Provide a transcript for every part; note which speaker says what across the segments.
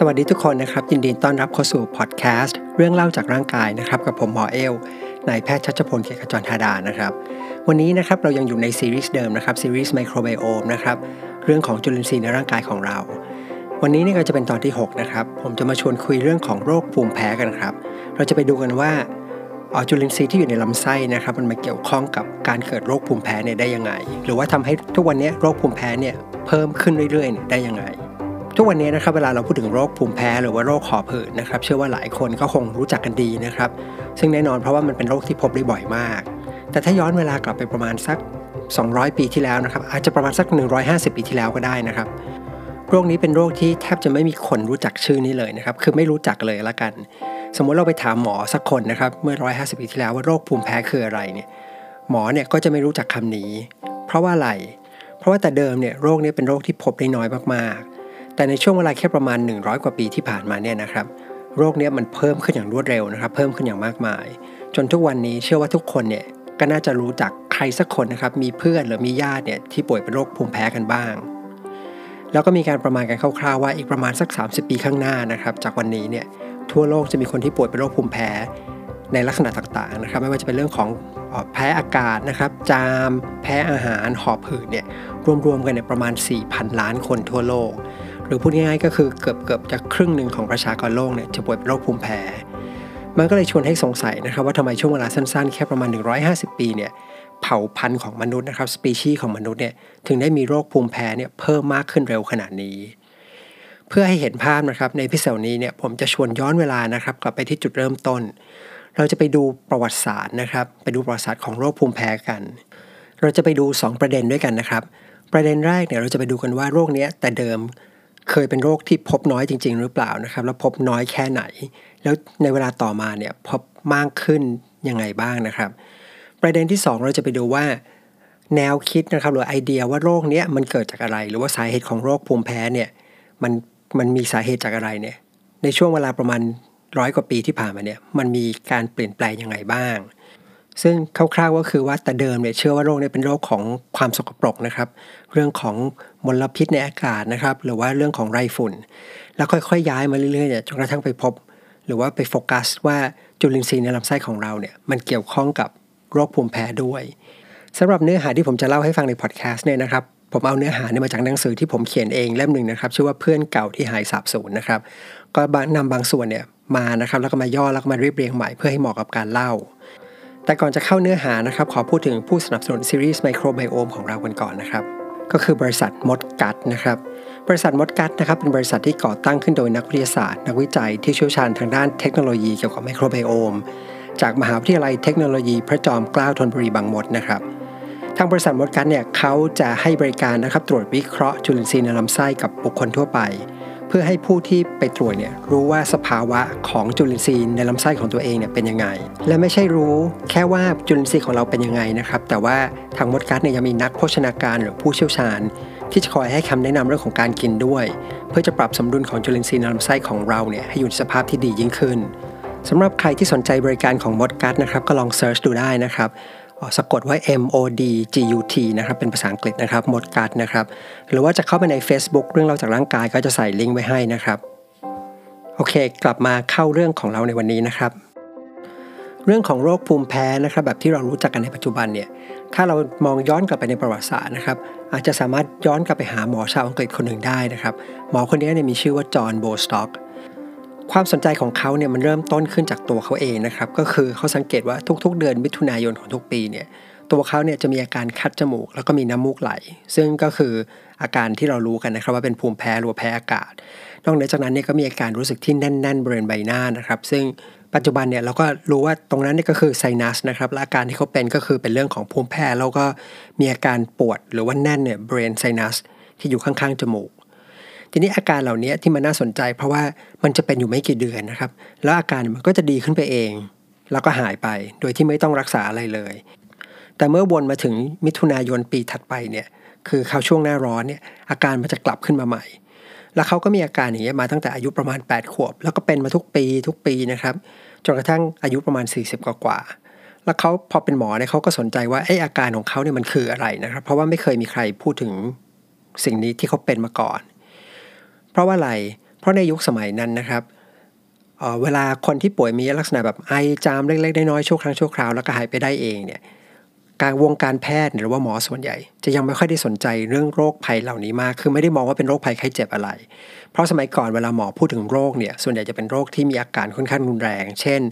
Speaker 1: สวัสดีทุกคนนะครับ ยินดีต้อนรับเข้าสู่พอดแคสต์เรื่องเล่าจากร่างกายนะครับ กับผมหมอเอลนายแพทย์ชัชพลเกียรติจรธาดานะครับ วันนี้นะครับเรายังอยู่ในซีรีส์เดิมนะครับซีรีส์ไมโครไบโอมนะครับเรื่องของจุลินทรีย์ในร่างกายของเรา วันนี้นี่ก็จะเป็นตอนที่ 6 นะครับ ผมจะมาชวนคุยเรื่องของโรคภูมิแพ้กันครับ เราจะไปดูกันว่าอจุลินทรีย์ที่อยู่ในลำไส้นะครับ มันมาเกี่ยวข้องกับการเกิดโรคภูมิแพ้เนี่ยได้ยังไง หรือว่าทำให้ทุกวันนี้โรคภูมิแพ้เนี่ยเพิ่มขึ้นเรื่อยๆ ได้ยังไง ทุกวันนี้นะครับเวลาเราพูดถึงโรคภูมิแพ้หรือว่าโรคหอบหืดนะครับเชื่อว่าหลายคนก็คงรู้จักกันดีนะครับ ซึ่งแน่นอนเพราะว่ามันเป็นโรคที่พบได้บ่อยมาก แต่ถ้าย้อนเวลากลับไปประมาณสัก 200 ปีที่แล้วนะครับอาจจะประมาณสัก 150 ปีที่แล้วก็ได้นะครับโรคนี้เป็นโรคที่แทบจะไม่มีคนรู้จักชื่อนี้เลยนะครับคือไม่รู้จักเลยละกัน สมมุติเราไปถามหมอสักคนนะครับเมื่อ 150 ปีที่แล้วว่าโรคภูมิแพ้คืออะไรเนี่ยหมอเนี่ยก็จะไม่รู้จักคำนี้ เพราะว่าอะไร เพราะว่าแต่เดิมเนี่ยโรคนี้เป็นโรคที่พบได้น้อยมากๆ แต่ในช่วงเวลาแค่ประมาณ 100 กว่าปีที่ผ่านมาเนี่ยนะครับ โรคนี้มันเพิ่มขึ้นอย่างรวดเร็วนะครับ เพิ่มขึ้นอย่างมากมาย จนทุกวันนี้เชื่อว่าทุกคนเนี่ยก็น่าจะรู้จักใครสักคนนะครับ มีเพื่อนหรือมีญาติเนี่ยที่ป่วยเป็นโรคภูมิแพ้กันบ้าง แล้วก็มีการประมาณกันคร่าวๆว่าอีกประมาณสัก 30 ปีข้างหน้านะครับ จากวันนี้เนี่ยทั่วโลกจะมีคนที่ป่วยเป็นโรคภูมิแพ้ในลักษณะต่างๆนะครับ ไม่ว่าจะเป็นเรื่องของแพ้อากาศนะครับ จาม แพ้อาหาร หอบหืดเนี่ยรวมๆกันเนี่ยประมาณ 4,000 ล้านคนทั่วโลก หรือพูดง่ายๆก็คือเกือบเกือบจะครึ่งหนึ่งของประชากรโลกเนี่ยจะป่วยเป็นโรคภูมิแพ้ มันก็เลยชวนให้สงสัยนะครับว่าทำไมช่วงเวลาสั้นๆ แค่ประมาณ 150 ปีเนี่ยเผ่าพันธุ์ของมนุษย์นะครับสปีชีส์ของมนุษย์เนี่ยถึงได้มีโรคภูมิแพ้เนี่ยเพิ่มมากขึ้นเร็วขนาดนี้ เพื่อให้เห็นภาพนะครับในพิเศษนี้เนี่ยผมจะชวนย้อนเวลานะครับกลับไปที่จุดเริ่มต้น เราจะไปดูประวัติศาสตร์นะครับไปดูประวัติศาสตร์ของโรคภูมิแพ้กัน เราจะไปดู 2 ประเด็นด้วยกันนะครับ ประเด็นแรกเนี่ยเราจะไปดูกันว่าโรคนี้แต่เดิม เคยเป็นโรคที่พบน้อยจริง ๆ หรือเปล่านะครับ แล้วพบน้อยแค่ไหน แล้วในเวลาต่อมาเนี่ยพบมากขึ้นยังไงบ้างนะครับ ประเด็นที่ 2 เราจะไปดูว่า แนวคิดนะครับหรือไอเดียว่าโรคเนี้ยมันเกิดจากอะไร หรือว่าสาเหตุของโรคภูมิแพ้เนี่ยมันมันมีสาเหตุจากอะไรเนี่ยในช่วงเวลาประมาณร้อยกว่าปีที่ผ่านมาเนี่ยมันมีการเปลี่ยนแปลงยังไงบ้าง ซึ่งคร่าวๆก็คือว่าแต่เดิมเนี่ยเชื่อว่าโรคเนี้เป็นโรคของความสกปรกนะครับ เรื่องของ มลพิษในอากาศนะครับ หรือว่าเรื่องของไรฝุ่น แล้วค่อยๆ ย้ายมาเรื่อยๆเนี่ยจนกระทั่งไปพบ หรือว่าไปโฟกัสว่าจุลินทรีย์ในลำไส้ของเราเนี่ยมันเกี่ยวข้องกับโรคภูมิแพ้ด้วยสำหรับเนื้อหาที่ผมจะเล่าให้ฟังในพอดแคสต์เนี่ยนะครับผมเอาเนื้อหาเนี่ยมาจากหนังสือที่ผมเขียนเองเล่มหนึ่งนะครับชื่อว่าเพื่อนเก่าที่หายสาบสูญนะครับก็นำบางส่วนเนี่ยมานะครับแล้วก็มาย่อแล้วก็มาเรียบเรียงใหม่เพื่อให้เหมาะกับการเล่า แต่ก่อนจะเข้าเนื้อหานะครับขอพูดถึงผู้สนับสนุนซีรีส์ไมโครไบโอมของเรากันก่อนนะครับ ก็คือบริษัทมดกัดนะครับบริษัทมดกัดนะครับเป็นบริษัทที่ก่อตั้งขึ้นโดยนักวิทยาศาสตร์ นักวิจัยที่เชี่ยวชาญทางด้านเทคโนโลยีเกี่ยวกับไมโครไบโอม จากมหาวิทยาลัยเทคโนโลยีพระจอมเกล้าธนบุรีบางมดนะครับทางบริษัท ModGut เนี่ยเขาจะให้บริการนะครับตรวจวิเคราะห์จุลินทรีย์ในลำไส้กับบุคคลทั่วไป เพื่อให้ผู้ที่ไปตรวจเนี่ยรู้ว่าสภาวะของจุลินทรีย์ในลำไส้ของตัวเองเนี่ยเป็นยังไง และไม่ใช่รู้แค่ว่าจุลินทรีย์ของเราเป็นยังไงนะครับ แต่ว่าทาง ModGut เนี่ยยังมีนักโภชนาการหรือผู้เชี่ยวชาญ ที่จะคอยให้คำแนะนำเรื่องของการกินด้วย เพื่อจะปรับสมดุลของจุลินทรีย์ในลำไส้ของเราเนี่ยให้อยู่ในสภาพที่ดียิ่งขึ้นสำหรับใครที่สนใจบริการของ ModGut นะครับก็ลอง search ดูได้นะครับ สะกดว่า M O D G U T นะครับ เป็นภาษาอังกฤษนะครับมดกัดนะครับ หรือว่าจะเข้าไปใน Facebook เรื่องเราจากร่างกายก็จะใส่ลิงก์ไว้ให้นะครับ โอเค กลับมาเข้าเรื่องของเราในวันนี้นะครับ เรื่องของโรคภูมิแพ้นะครับ แบบที่เรารู้จักกันในปัจจุบันเนี่ย ถ้าเรามองย้อนกลับไปในประวัติศาสตร์นะครับ อาจจะสามารถย้อนกลับไปหาหมอชาวอังกฤษคนหนึ่งได้นะครับ หมอคนนี้เนี่ยมีชื่อว่าจอห์นโบสต็อก ความสนใจของเขาเนี่ยมันเริ่มต้นขึ้นจากตัวเขาเองนะครับก็คือเขาสังเกตว่าทุกๆ เดือนมิถุนายนของทุกปีเนี่ยตัวเขาเนี่ยจะมีอาการคัดจมูก แล้วก็มีน้ำมูกไหล ซึ่งก็คืออาการที่เรารู้กันนะครับว่าเป็นภูมิแพ้หรือแพ้อากาศ นอกจากนั้นเนี่ยก็มีอาการรู้สึกที่แน่น ๆบริเวณใบหน้านะครับซึ่งปัจจุบันเนี่ยเราก็รู้ว่าตรงนั้นเนี่ยก็คือไซนัสนะครับและอาการที่เขาเป็นก็คือเป็นเรื่องของภูมิแพ้แล้วก็มีอาการปวดหรือว่าแน่นเนี่ยบริเวณไซนัสที่อยู่ข้างๆจมูก ทีนี้อาการเหล่านี้ที่มันน่าสนใจ เพราะว่ามันจะเป็นอยู่ไม่กี่เดือนนะครับ แล้วอาการมันก็จะดีขึ้นไปเอง แล้วก็หายไปโดยที่ไม่ต้องรักษาอะไรเลย แต่เมื่อวนมาถึงมิถุนายนปีถัดไปเนี่ยคือเขาช่วงหน้าร้อนเนี่ยอาการมันจะกลับขึ้นมาใหม่ แล้วเขาก็มีอาการอย่างนี้มาตั้งแต่อายุประมาณ 8 ขวบ แล้วก็เป็นมาทุกปีทุกปีนะครับจนกระทั่งอายุประมาณ 40 กว่ากว่าแล้วเขาพอเป็นหมอเนี่ยเขาก็สนใจว่าไอ้อาการของเขาเนี่ยมันคืออะไรนะครับ เพราะว่าไม่เคยมีใครพูดถึงสิ่งนี้ที่เขาเป็นมาก่อน ราะว่าอะไร เพราะในยุคสมัยนั้นนะครับเเวลาคนที่ป่วยมีลักษณะแบบไอจามเล็กๆน้อยๆชั่วครั้งชั่วคราวแล้วก็หายไปได้เองเนี่ยการวงการแพทย์หรือว่าหมอส่วนใหญ่ จะยังไม่ค่อยได้สนใจเรื่องโรคภัยเหล่านี้มาก คือไม่ได้มองว่าเป็นโรคภัยไข้เจ็บอะไร เพราะสมัยก่อนเวลาหมอพูดถึงโรคเนี่ยส่วนใหญ่จะเป็นโรคที่มีอาการค่อนข้างรุนแรง เช่น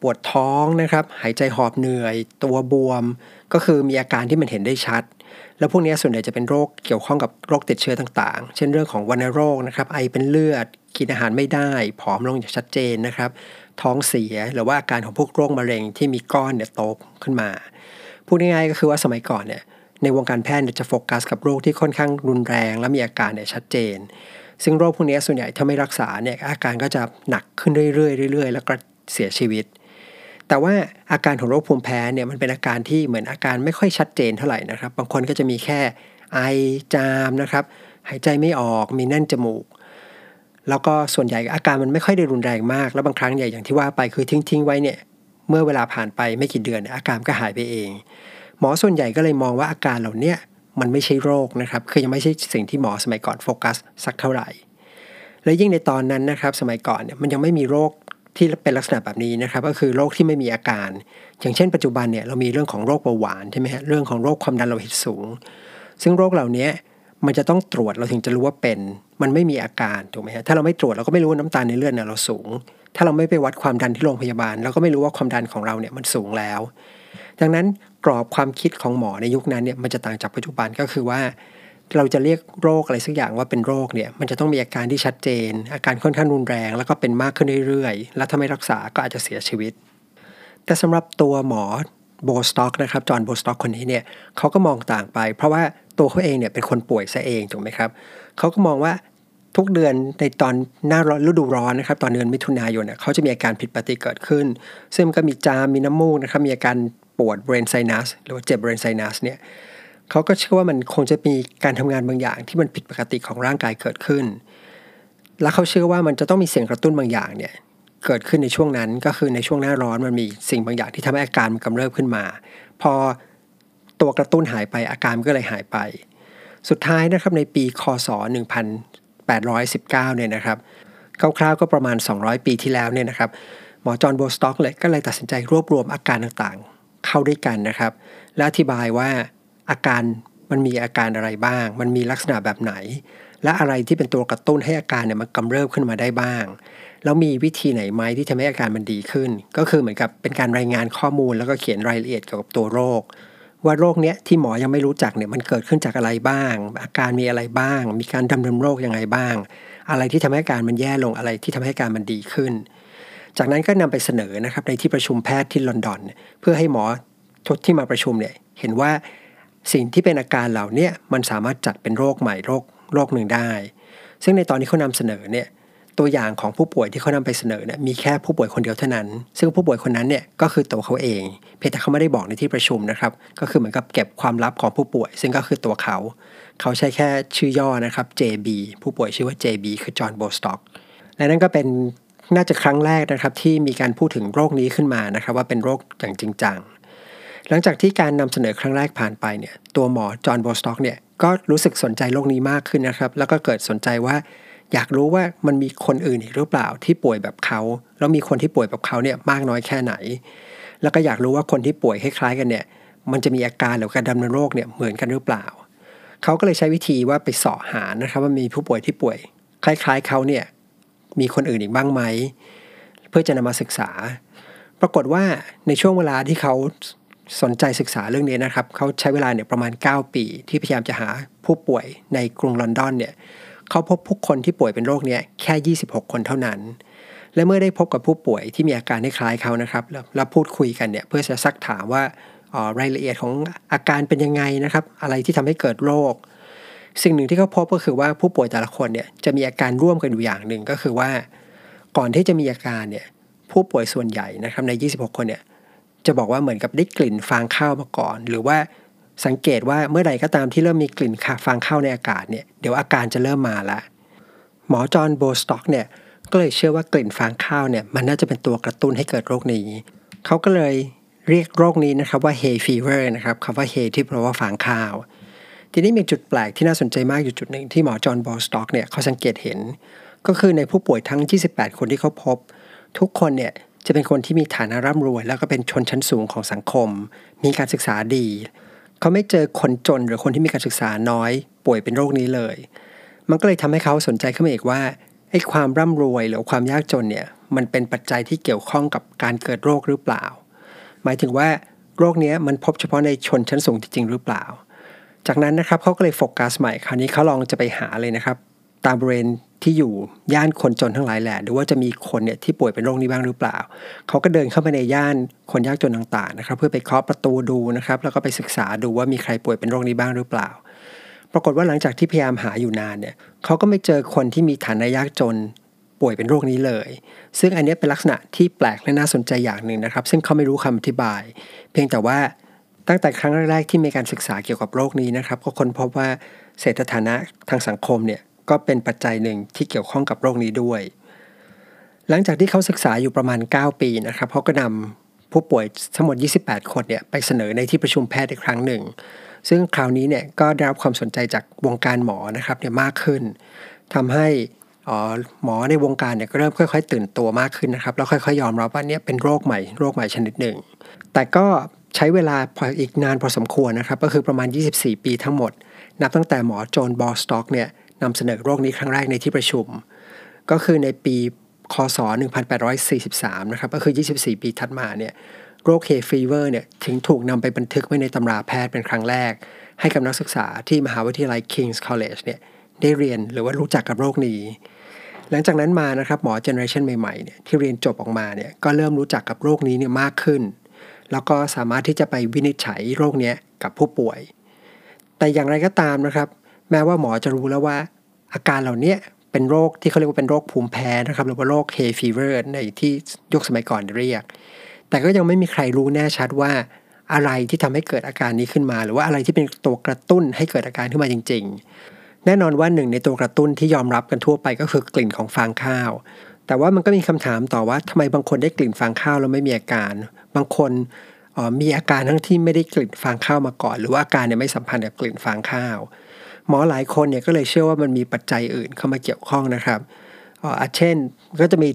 Speaker 1: ปวดท้องนะครับ หายใจหอบเหนื่อย ตัวบวม ก็คือมีอาการที่มันเห็นได้ชัด แล้วพวกนี้ส่วนใหญ่จะเป็นโรคเกี่ยวข้องกับโรคติดเชื้อต่างๆ เช่นเรื่องของวัณโรคนะครับ ไอเป็นเลือด กินอาหารไม่ได้ ผอมลงอย่างชัดเจนนะครับ ท้องเสีย หรือว่าอาการของพวกโรคมะเร็งที่มีก้อนเนี่ยโตขึ้นมา พูดง่ายๆก็คือว่าสมัยก่อนเนี่ยในวงการแพทย์จะโฟกัสกับโรคที่ค่อนข้างรุนแรง และมีอาการเนี่ยชัดเจน ซึ่งโรคพวกนี้ส่วนใหญ่ถ้าไม่รักษาเนี่ยอาการก็จะหนักขึ้นเรื่อยๆเรื่อยๆ แล้วก็เสียชีวิต แต่ว่าอาการของโรคภูมิแพ้เนี่ยมันเป็นอาการที่เหมือนอาการไม่ค่อยชัดเจนเท่าไหร่นะครับ บางคนก็จะมีแค่ไอจามนะครับหายใจไม่ออกมีแน่นจมูก แล้วก็ส่วนใหญ่อาการมันไม่ค่อยได้รุนแรงมาก แล้วบางครั้งเนี่อย่างที่ว่าไปคือทิ้งๆไว้เนี่ยเมื่อเวลาผ่านไปไม่กี่เดือนอาการก็หายไปเอง หมอส่วนใหญ่ก็เลยมองว่าอาการเหล่านี้มันไม่ใช่โรคนะครับคือยังไม่ใช่สิ่งที่หมอสมัยก่อนโฟกัสสักเท่าไหร่และยิ่งในตอนนั้นนะครับสมัยก่อนเนี่ยมันยังไม่มีโรค ที่เป็นลักษณะแบบนี้นะครับก็คือโรคที่ไม่มีอาการ อย่างเช่นปัจจุบันเนี่ยเรามีเรื่องของโรคเบาหวานใช่ไหมฮะเรื่องของโรคความดันโลหิตสูง ซึ่งโรคเหล่านี้มันจะต้องตรวจเราถึงจะรู้ว่าเป็น มันไม่มีอาการถูกไหมฮะถ้าเราไม่ตรวจเราก็ไม่รู้ว่าน้ำตาลในเลือดเนี่ยเราสูง ถ้าเราไม่ไปวัดความดันที่โรงพยาบาล เราก็ไม่รู้ว่าความดันของเราเนี่ยมันสูงแล้ว ดังนั้นกรอบความคิดของหมอในยุคนั้นเนี่ยมันจะต่างจากปัจจุบันก็คือว่า เราจะเรียกโรคอะไรสักอย่างว่าเป็นโรคเนี่ยมันจะต้องมีอาการที่ชัดเจน อาการค่อนข้างรุนแรง แล้วก็เป็นมากขึ้นเรื่อยๆ และถ้าไม่รักษาก็อาจจะเสียชีวิต แต่สำหรับตัวหมอโบสต็อกนะครับจอห์นโบสต็อกคนนี้เนี่ยเขาก็มองต่างไป เพราะว่าตัวเขาเองเนี่ยเป็นคนป่วยซะเองถูกไหมครับเขาก็มองว่าทุกเดือนในตอนหน้าร้อนฤดูร้อนนะครับตอนเดือนมิถุนายนเนี่ยเขาจะมีอาการผิดปกติเกิดขึ้น ซึ่งก็มีจามมีน้ำมูกนะครับมีอาการปวดเบรนไซนัสหรือว่าเจ็บเบรนไซนัสเนี่ย เขาก็เชื่อว่ามันคงจะมีการทำงานบางอย่างที่มันผิดปกติของร่างกายเกิดขึ้น และเขาเชื่อว่ามันจะต้องมีเสียงกระตุ้นบางอย่างเนี่ยเกิดขึ้นในช่วงนั้นก็คือในช่วงหน้าร้อนมันมีสิ่งบางอย่างที่ทำให้อาการมันกำเริบขึ้นมา พอตัวกระตุ้นหายไปอาการก็เลยหายไป สุดท้ายนะครับในปีคศ819 เนี่ยนะครับคร่าวๆก็ประมาณ 200 ปีที่แล้วเนี่ยนะครับหมอจอห์นโบสต็อกเลยก็เลยตัดสินใจรวบรวมอาการต่างๆ เข้าด้วยกันนะครับ และอธิบายว่า อาการมันมีอาการอะไรบ้าง มันมีลักษณะแบบไหน และอะไรที่เป็นตัวกระตุ้นให้อาการเนี่ยมันกำเริบขึ้นมาได้บ้าง แล้วมีวิธีไหนไหมที่ทำให้อาการมันดีขึ้น ก็คือเหมือนกับเป็นการรายงานข้อมูลแล้วก็เขียนรายละเอียดเกี่ยวกับตัวโรค ว่าโรคเนี้ยที่หมอยังไม่รู้จักเนี่ยมันเกิดขึ้นจากอะไรบ้าง อาการมีอะไรบ้าง มีการดำเนินโรคยังไงบ้าง อะไรที่ทำให้อาการมันแย่ลงอะไรที่ทำให้อาการมันดีขึ้น จากนั้นก็นำไปเสนอนะครับในที่ประชุมแพทย์ที่ลอนดอน เพื่อให้หมอทุกที่มาประชุมเนี่ยเห็นว่า สิ่งที่เป็นอาการเหล่านี้มันสามารถจัดเป็นโรคใหม่โรคโรคหนึ่งได้ ซึ่งในตอนที่เขานำเสนอเนี่ยตัวอย่างของผู้ป่วยที่เขานำไปเสนอเนี่ยมีแค่ผู้ป่วยคนเดียวเท่านั้น ซึ่งผู้ป่วยคนนั้นเนี่ยก็คือตัวเขาเอง เพียงแต่เขาไม่ได้บอกในที่ประชุมนะครับ ก็คือเหมือนกับเก็บความลับของผู้ป่วย ซึ่งก็คือตัวเขา เขาใช้แค่ชื่อย่อนะครับ JB ผู้ป่วยชื่อว่า JB คือจอห์นโบสต็อกและนั่นก็เป็นน่าจะครั้งแรกนะครับที่มีการพูดถึงโรคนี้ขึ้นมานะครับ ว่าเป็นโรคอย่างจริงจัง หลังจากที่การนำเสนอครั้งแรกผ่านไปเนี่ยตัวหมอจอห์นโบสต็อกเนี่ยก็รู้สึกสนใจโรคนี้มากขึ้นนะครับ แล้วก็เกิดสนใจว่า อยากรู้ว่ามันมีคนอื่นอีกหรือเปล่าที่ป่วยแบบเขา แล้วมีคนที่ป่วยแบบเขาเนี่ยมากน้อยแค่ไหน แล้วก็อยากรู้ว่าคนที่ป่วยคล้ายๆกันเนี่ยมันจะมีอาการหรือการดำเนินโรคเนี่ยเหมือนกันหรือเปล่า เขาก็เลยใช้วิธีว่าไปสอบหานะครับว่ามีผู้ป่วยที่ป่วย คล้าย ๆเขาเนี่ยมีคนอื่นอีกบ้างไหม เพื่อจะนำมาศึกษา ปรากฏว่าในช่วงเวลาที่เขา สนใจศึกษาเรื่องนี้นะครับเขาใช้เวลาเนี่ยประมาณ 9 ปี ที่พยายามจะหาผู้ป่วยในกรุงลอนดอนเนี่ยเขาพบผู้คนที่ป่วยเป็นโรคเนี้แค่ 26 คนเท่านั้น และเมื่อได้พบกับผู้ป่วยที่มีอาการคล้ายเขานะครับแล้วพูดคุยกันเนี่ยเพื่อจะซักถามว่ารายละเอียดของอาการเป็นยังไงนะครับ อะไรที่ทำให้เกิดโรค สิ่งหนึ่งที่เขาพบก็คือว่าผู้ป่วยแต่ละคนเนี่ยจะมีอาการร่วมกันอยู่อย่างหนึ่งก็คือว่า ก่อนที่จะมีอาการเนี่ยผู้ป่วยส่วนใหญ่นะครับใน 26 คนเนี่ย จะบอกว่าเหมือนกับได้กลิ่นฟางข้าวมาก่อน หรือว่าสังเกตว่าเมื่อใดก็ตามที่เริ่มมีกลิ่นฟางข้าวในอากาศเนี่ยเดี๋ยวอาการจะเริ่มมาละหมอจอห์นโบสต็อกเนี่ยก็เลยเชื่อว่ากลิ่นฟางข้าวเนี่ยมันน่าจะเป็นตัวกระตุ้นให้เกิดโรคนี้เขาก็เลยเรียกโรคนี้นะครับว่า hay fever นะครับคำว่า hay ที่แปลว่าฟางข้าว ทีนี้มีจุดแปลกที่น่าสนใจมากอยู่จุดหนึ่งที่หมอจอห์นโบสต็อกเนี่ยเขาสังเกตเห็น ก็คือในผู้ป่วยทั้ง 28 คนที่เขาพบ ทุกคนเนี่ย จะเป็นคนที่มีฐานะร่ำรวย แล้วก็เป็นชนชั้นสูงของสังคม มีการศึกษาดี เขาไม่เจอคนจนหรือคนที่มีการศึกษาน้อย ป่วยเป็นโรคนี้เลย มันก็เลยทำให้เขาสนใจขึ้นมาอีกว่าไอ้ความร่ำรวยหรือความยากจนเนี่ยมันเป็นปัจจัยที่เกี่ยวข้องกับการเกิดโรคหรือเปล่า หมายถึงว่าโรคนี้มันพบเฉพาะในชนชั้นสูงจริงหรือเปล่า จากนั้นนะครับเขาก็เลยโฟกัสใหม่คราวนี้เขาลองจะไปหาเลยนะครับ ตามบริเวณ ที่อยู่ย่านคนจนทั้งหลายแหละหรือว่าจะมีคนเนี่ยที่ป่วยเป็นโรคนี้บ้างหรือเปล่า เขาก็เดินเข้าไปในย่านคนยากจนต่างๆนะครับ เพื่อไปเคาะประตูดูนะครับ แล้วก็ไปศึกษาดูว่ามีใครป่วยเป็นโรคนี้บ้างหรือเปล่า ปรากฏว่าหลังจากที่พยายามหาอยู่นานเนี่ยเขาก็ไม่เจอคนที่มีฐานะยากจนป่วยเป็นโรคนี้เลย ซึ่งอันนี้เป็นลักษณะที่แปลกและน่าสนใจอย่างหนึ่งนะครับ ซึ่งเขาไม่รู้คำอธิบาย เพียงแต่ว่าตั้งแต่ครั้งแรกๆที่มีการศึกษาเกี่ยวกับโรคนี้นะครับ ก็ค้นพบว่าเศรษฐฐานะทางสังคมเนี่ย ก็เป็นปัจจัยหนึ่งที่เกี่ยวข้องกับโรคนี้ด้วย หลังจากที่เขาศึกษาอยู่ประมาณ 9 ปีนะครับเขาก็นำผู้ป่วยทั้งหมด 28 คนเนี่ยไปเสนอในที่ประชุมแพทย์อีกครั้งหนึ่ง ซึ่งคราวนี้เนี่ยก็ได้รับความสนใจจากวงการหมอนะครับเนี่ยมากขึ้นทำให้หมอในวงการเนี่ยก็เริ่มค่อย ๆ ตื่นตัวมากขึ้นนะครับแล้วค่อยๆยอมรับว่าเนี่ยเป็นโรคใหม่โรคใหม่ชนิดหนึ่ง แต่ก็ใช้เวลาพออีกนานพอสมควรนะครับ ก็คือประมาณ 24 ปีทั้งหมด นับตั้งแต่หมอโจนบอสต็อกเนี่ย นำเสนอโรคนี้ครั้งแรกในที่ประชุม ก็คือในปีคศ 1843 นะครับ ก็คือ 24 ปีถัดมาเนี่ยโรค hay fever เนี่ยถึงถูกนำไปบันทึกไว้ในตำราแพทย์เป็นครั้งแรก ให้กับนักศึกษาที่มหาวิทยาลัย King's College เนี่ยได้เรียนหรือว่ารู้จักกับโรคนี้ หลังจากนั้นมานะครับหมอ generation ใหม่ๆเนี่ยที่เรียนจบออกมาเนี่ยก็เริ่มรู้จักกับโรคนี้เนี่ยมากขึ้น แล้วก็สามารถที่จะไปวินิจฉัยโรคนี้กับผู้ป่วย แต่อย่างไรก็ตามนะครับ แม้ว่าหมอจะรู้แล้วว่า อาการเหล่านี้เป็นโรคที่เขาเรียกว่าเป็นโรคภูมิแพ้นะครับหรือว่าโรค hay fever ในที่ยุคสมัยก่อนเรียก แต่ก็ยังไม่มีใครรู้แน่ชัดว่า อะไรที่ทำให้เกิดอาการนี้ขึ้นมา หรือว่าอะไรที่เป็นตัวกระตุ้นให้เกิดอาการขึ้นมาจริง ๆ แน่นอนว่าหนึ่งในตัวกระตุ้นที่ยอมรับกันทั่วไปก็คือกลิ่นของฟางข้าว แต่ว่ามันก็มีคำถามต่อว่าทำไมบางคนได้กลิ่นฟางข้าวแล้วไม่มีอาการ บางคนมีอาการทั้งที่ไม่ได้กลิ่นฟางข้าวมาก่อน หรือว่าอาการเนี่ยไม่สัมพันธ์กับกลิ่นฟางข้าว หมอหลายคนเนี่ยก็เลยเชื่อว่ามันมีปัจจัยอื่นเข้ามาเกี่ยวข้องนะครับอาเช่นก็จะมี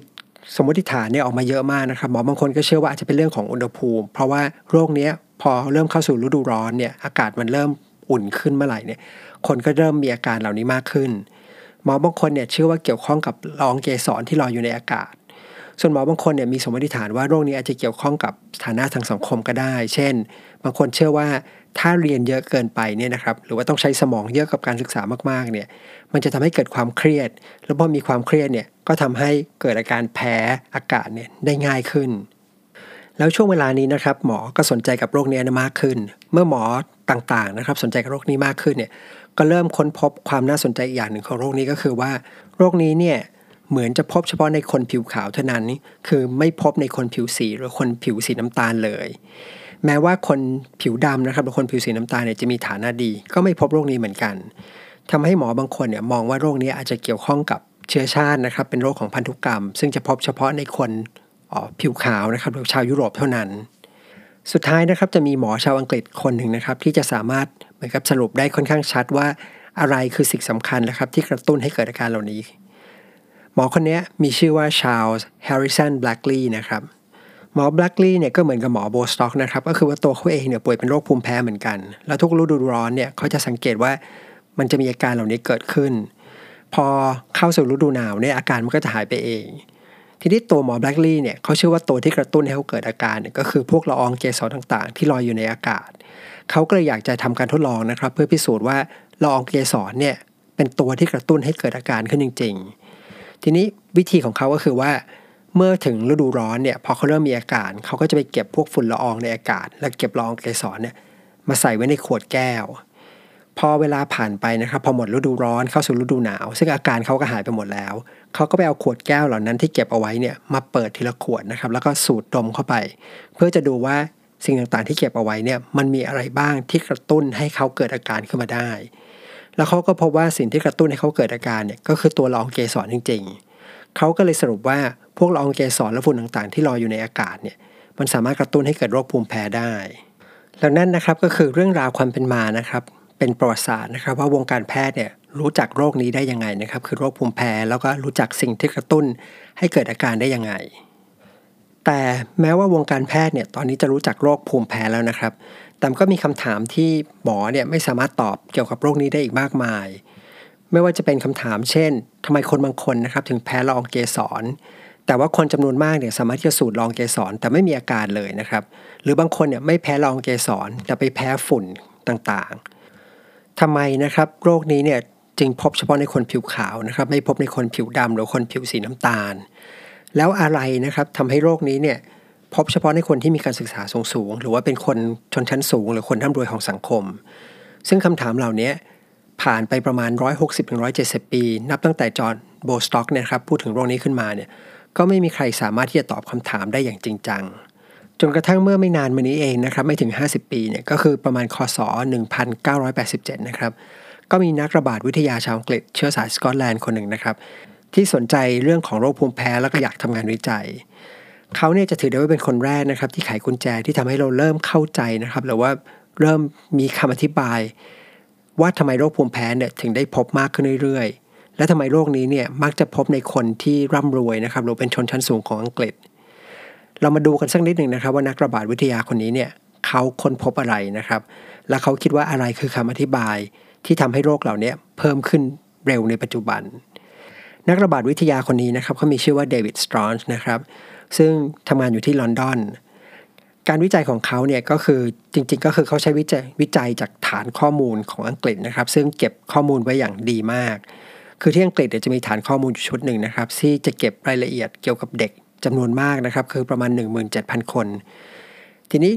Speaker 1: สมมติฐานเนี่ยออกมาเยอะมากนะครับหมอบางคนก็เชื่อว่าอาจจะเป็นเรื่องของอุณหภูมิ เพราะว่าโรคเนี้ยพอเริ่มเข้าสู่ฤดูร้อนเนี่ยอากาศมันเริ่มอุ่นขึ้นเมื่อไหร่เนี่ยคนก็เริ่มมีอาการเหล่านี้มากขึ้น หมอบางคนเนี่ยเชื่อว่าเกี่ยวข้องกับละอองเกสรที่ลอยอยู่ในอากาศ ส่วนหมอบางคนเนี่ยมีสมมติฐานว่าโรคนี้อาจจะเกี่ยวข้องกับฐานะทางสังคมก็ได้ เช่น บางคนเชื่อว่าถ้าเรียนเยอะเกินไปเนี่ยนะครับหรือว่าต้องใช้สมองเยอะกับการศึกษามากๆเนี่ยมันจะทำให้เกิดความเครียด แล้วพอมีความเครียดเนี่ยก็ทำให้เกิดอาการแพ้อากาศเนี่ยได้ง่ายขึ้น แล้วช่วงเวลานี้นะครับหมอก็สนใจกับโรคนี้มากขึ้น เมื่อหมอต่างๆนะครับสนใจกับโรคนี้มากขึ้นเนี่ยก็เริ่มค้นพบความน่าสนใจอีกอย่างหนึ่งของโรคนี้ก็คือว่า โรคนี้เนี่ย เหมือนจะพบเฉพาะในคนผิวขาวเท่านั้น คือไม่พบในคนผิวสีหรือคนผิวสีน้ำตาลเลย แม้ว่าคนผิวดำนะครับหรือคนผิวสีน้ำตาลเนี่ยจะมีฐานะดี ก็ไม่พบโรคนี้เหมือนกันทำให้หมอบางคนเนี่ยมองว่าโรคนี้อาจจะเกี่ยวข้องกับเชื้อชาตินะครับ เป็นโรคของพันธุกรรม ซึ่งจะพบเฉพาะในคนผิวขาวนะครับหรือชาวยุโรปเท่านั้น สุดท้ายนะครับจะมีหมอชาวอังกฤษคนหนึ่งนะครับ ที่จะสามารถเหมือนกับสรุปได้ค่อนข้างชัดว่าอะไรคือสิ่งสำคัญนะครับ ที่กระตุ้นให้เกิดอาการเหล่านี้ หมอคนนี้มีชื่อว่าชาลส์แฮร์ริสันแบล็กลีย์นะครับหมอแบล็กลีย์เนี่ยก็เหมือนกับหมอโบสต็อกนะครับก็คือว่าตัวเขาเองเนี่ยป่วยเป็นโรคภูมิแพ้เหมือนกัน แล้วทุกฤดูร้อนเนี่ยเขาจะสังเกตว่ามันจะมีอาการเหล่านี้เกิดขึ้น พอเข้าสู่ฤดูหนาวเนี่ยอาการมันก็จะหายไปเอง ทีนี้ตัวหมอแบล็กลีย์เนี่ยเขาเชื่อว่าตัวที่กระตุ้นให้เขาเกิดอาการเนี่ยก็คือพวกละอองเกสรต่างๆ ที่ลอยอยู่ในอากาศเขาก็เลยอยากจะทำการทดลองนะครับ เพื่อพิสูจน์ว่าละอองเกสรเนี่ยเป็นตัวที่กระตุ้นให้เกิดอาการขึ้นจริง ๆ ทีนี้วิธีของเขาก็คือว่า เมื่อถึงฤดูร้อนเนี่ยพอเขาเริ่มมีอาการเขาก็จะไปเก็บพวกฝุ่นละอองในอากาศ แล้วเก็บละอองเกสรเนี่ยมาใส่ไว้ในขวดแก้ว พอเวลาผ่านไปนะครับพอหมดฤดูร้อนเข้าสู่ฤดูหนาว ซึ่งอาการเขาก็หายไปหมดแล้วเขาก็ไปเอาขวดแก้วเหล่านั้นที่เก็บเอาไว้เนี่ยมาเปิดทีละขวดนะครับแล้วก็สูดดมเข้าไป เพื่อจะดูว่าสิ่งต่างๆที่เก็บเอาไว้เนี่ยมันมีอะไรบ้างที่กระตุ้นให้เขาเกิดอาการขึ้นมาได้ แล้วเขาก็พบว่าสิ่งที่กระตุ้นให้เขาเกิดอาการเนี่ยก็คือตัวละอองเกสรจริง ๆ เขาก็เลยสรุปว่าพวกละอองเกสรและฝุ่นต่างๆ ที่ลอยอยู่ในอากาศเนี่ยมันสามารถกระตุ้นให้เกิดโรคภูมิแพ้ได้ แล้วนั่นนะครับก็คือเรื่องราวความเป็นมานะครับ เป็นประวัติศาสตร์นะครับ ว่าวงการแพทย์เนี่ยรู้จักโรคนี้ได้ยังไงนะครับ คือโรคภูมิแพ้แล้วก็รู้จักสิ่งที่กระตุ้นให้เกิดอาการได้ยังไง แต่แม้ว่าวงการแพทย์เนี่ยตอนนี้จะรู้จักโรคภูมิแพ้แล้วนะครับ แต่ก็มีคำถามที่หมอเนี่ยไม่สามารถตอบเกี่ยวกับโรคนี้ได้อีกมากมาย ไม่ว่าจะเป็นคำถามเช่นทำไมคนบางคนนะครับถึงแพ้ละอองเกสร แต่ว่าคนจำนวนมากเนี่ยสามารถที่จะสูดละอองเกสรแต่ไม่มีอาการเลยนะครับ หรือบางคนเนี่ยไม่แพ้ละอองเกสรแต่ไปแพ้ฝุ่นต่างๆทำไมนะครับโรคนี้เนี่ยจึงพบเฉพาะในคนผิวขาวนะครับ ไม่พบในคนผิวดำหรือคนผิวสีน้ำตาล แล้วอะไรนะครับทำให้โรคนี้เนี่ย พบเฉพาะในคนที่มีการศึกษาสูงๆหรือว่าเป็นคนชนชั้นสูง หรือคนร่ำรวยของสังคม ซึ่งคำถามเหล่านี้ผ่านไปประมาณ 160-170 ปี นับตั้งแต่จอห์นโบสต็อกเนี่ยครับพูดถึงโรคนี้ขึ้นมาเนี่ยก็ไม่มีใครสามารถที่จะตอบคำถามได้อย่างจริงจัง จนกระทั่งเมื่อไม่นานมานี้เองนะครับไม่ถึง 50 ปีเนี่ยก็คือประมาณคศ 1987 นะครับก็มีนักระบาดวิทยาชาวอังกฤษเชื้อสายสกอตแลนด์คนหนึ่งนะครับที่สนใจเรื่องของโรคภูมิแพ้แล้วก็อยากทำงานวิจัย เขาเนี่ยจะถือได้ว่าเป็นคนแรกนะครับ ที่ไขกุญแจที่ทำให้เราเริ่มเข้าใจนะครับหรือว่าเริ่มมีคำอธิบาย ว่าทำไมโรคภูมิแพ้เนี่ยถึงได้พบมากขึ้นเรื่อยและทำไมโรคนี้เนี่ยมักจะพบในคนที่ร่ำรวยนะครับหรือเป็นชนชั้นสูงของอังกฤษ เรามาดูกันสักนิดหนึ่งนะครับ ว่านักระบาดวิทยาคนนี้เนี่ยเขาค้นพบอะไรนะครับ และเขาคิดว่าอะไรคือคำอธิบายที่ทำให้โรคเหล่านี้เพิ่มขึ้นเร็วในปัจจุบัน นักระบาดวิทยาคนนี้นะครับเขามีชื่อว่าเดวิดสตรอนส์นะครับ ซึ่งทำงานอยู่ที่ลอนดอน การวิจัยของเขาเนี่ยก็คือจริง ๆ ก็คือเขาใช้วิจัยวิจัยจากฐานข้อมูลของอังกฤษนะครับ ซึ่งเก็บข้อมูลไว้อย่างดีมาก คือที่อังกฤษเดี๋ยวจะมีฐานข้อมูลอยู่ชุดหนึ่งนะครับ ที่จะเก็บรายละเอียดเกี่ยวกับเด็กจำนวนมากนะครับ คือประมาณ 17,000 คน ทีนี้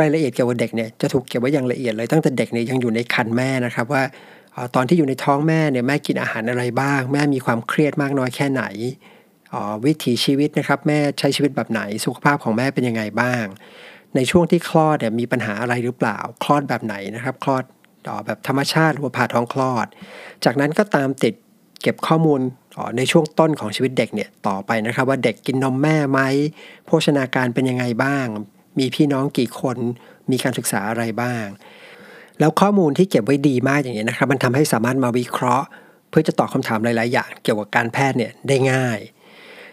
Speaker 1: รายละเอียดเกี่ยวกับเด็กเนี่ยจะถูกเก็บไว้อย่างละเอียดเลยตั้งแต่เด็กเนี่ยยังอยู่ในคันแม่นะครับว่าตอนที่อยู่ในท้องแม่เนี่ยแม่กินอาหารอะไรบ้าง แม่มีความเครียดมากน้อยแค่ไหน วิถีชีวิตนะครับ แม่ใช้ชีวิตแบบไหนสุขภาพของแม่เป็นยังไงบ้าง ในช่วงที่คลอดเนี่ยมีปัญหาอะไรหรือเปล่า คลอดแบบไหนนะครับคลอดแบบธรรมชาติหรือผ่าท้องคลอด จากนั้นก็ตามติดเก็บข้อมูลในช่วงต้นของชีวิตเด็กเนี่ยต่อไปนะครับ ว่าเด็กกินนมแม่ไหมโภชนาการเป็นยังไงบ้าง มีพี่น้องกี่คนมีการศึกษาอะไรบ้าง แล้วข้อมูลที่เก็บไว้ดีมากอย่างนี้นะครับ มันทำให้สามารถมาวิเคราะห์ เพื่อจะตอบคาถามหลาย ๆ อย่าง เกี่ยวกับการแพทย์เนี่ยได้ง่าย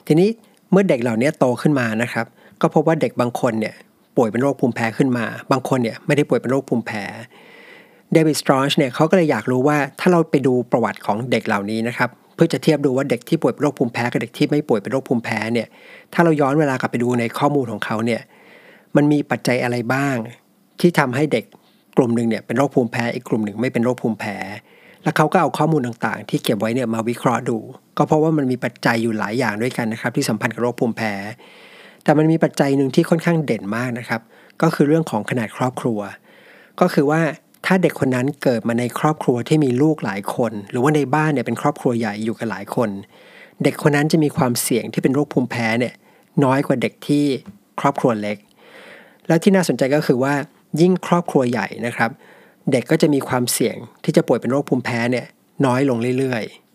Speaker 1: ทีนี้เมื่อเด็กเหล่านี้โตขึ้นมานะครับ ก็พบว่าเด็กบางคนเนี่ยป่วยเป็นโรคภูมิแพ้ขึ้นมา บางคนเนี่ยไม่ได้ป่วยเป็นโรคภูมิแพ้เดวิดสตรอนช์เนี่ยเขาก็เลยอยากรู้ว่าถ้าเราไปดูประวัติของเด็กเหล่านี้นะครับเพื่อจะเทียบดูว่าเด็กที่ป่วยเป็นโรคภูมิแพ้กับเด็กที่ไม่ป่วยเป็นโรคภูมิแพ้เนี่ยถ้าเราย้อนเวลากลับไปดูในข้อมูลของเขาเนี่ยมันมีปัจจัยอะไรบ้าง ที่ทำให้เด็กกลุ่มหนึ่งเนี่ยเป็นโรคภูมิแพ้อีกกลุ่มหนึ่งไม่เป็นโรคภูมิแพ้ แล้วเขาก็เอาข้อมูลต่างๆ ที่เก็บไว้เนี่ยมาวิเคราะห์ดู ก็เพราะว่ามันมีปัจจัยอยู่หลายอย่างด้วยกันนะครับ ที่สัมพันธ์กับโรคภูมิแพ้ แต่มันมีปัจจัยหนึ่งที่ค่อนข้างเด่นมากนะครับ ก็คือเรื่องของขนาดครอบครัว ก็คือว่าถ้าเด็กคนนั้นเกิดมาในครอบครัวที่มีลูกหลายคน หรือว่าในบ้านเนี่ยเป็นครอบครัวใหญ่อยู่กันหลายคน เด็กคนนั้นจะมีความเสี่ยงที่เป็นโรคภูมิแพ้เนี่ยน้อยกว่าเด็กที่ครอบครัวเล็ก แล้วที่น่าสนใจก็คือว่ายิ่งครอบครัวใหญ่นะครับ เด็กก็จะมีความเสี่ยงที่จะป่วยเป็นโรคภูมิแพ้เนี่ยน้อยลงเรื่อยๆ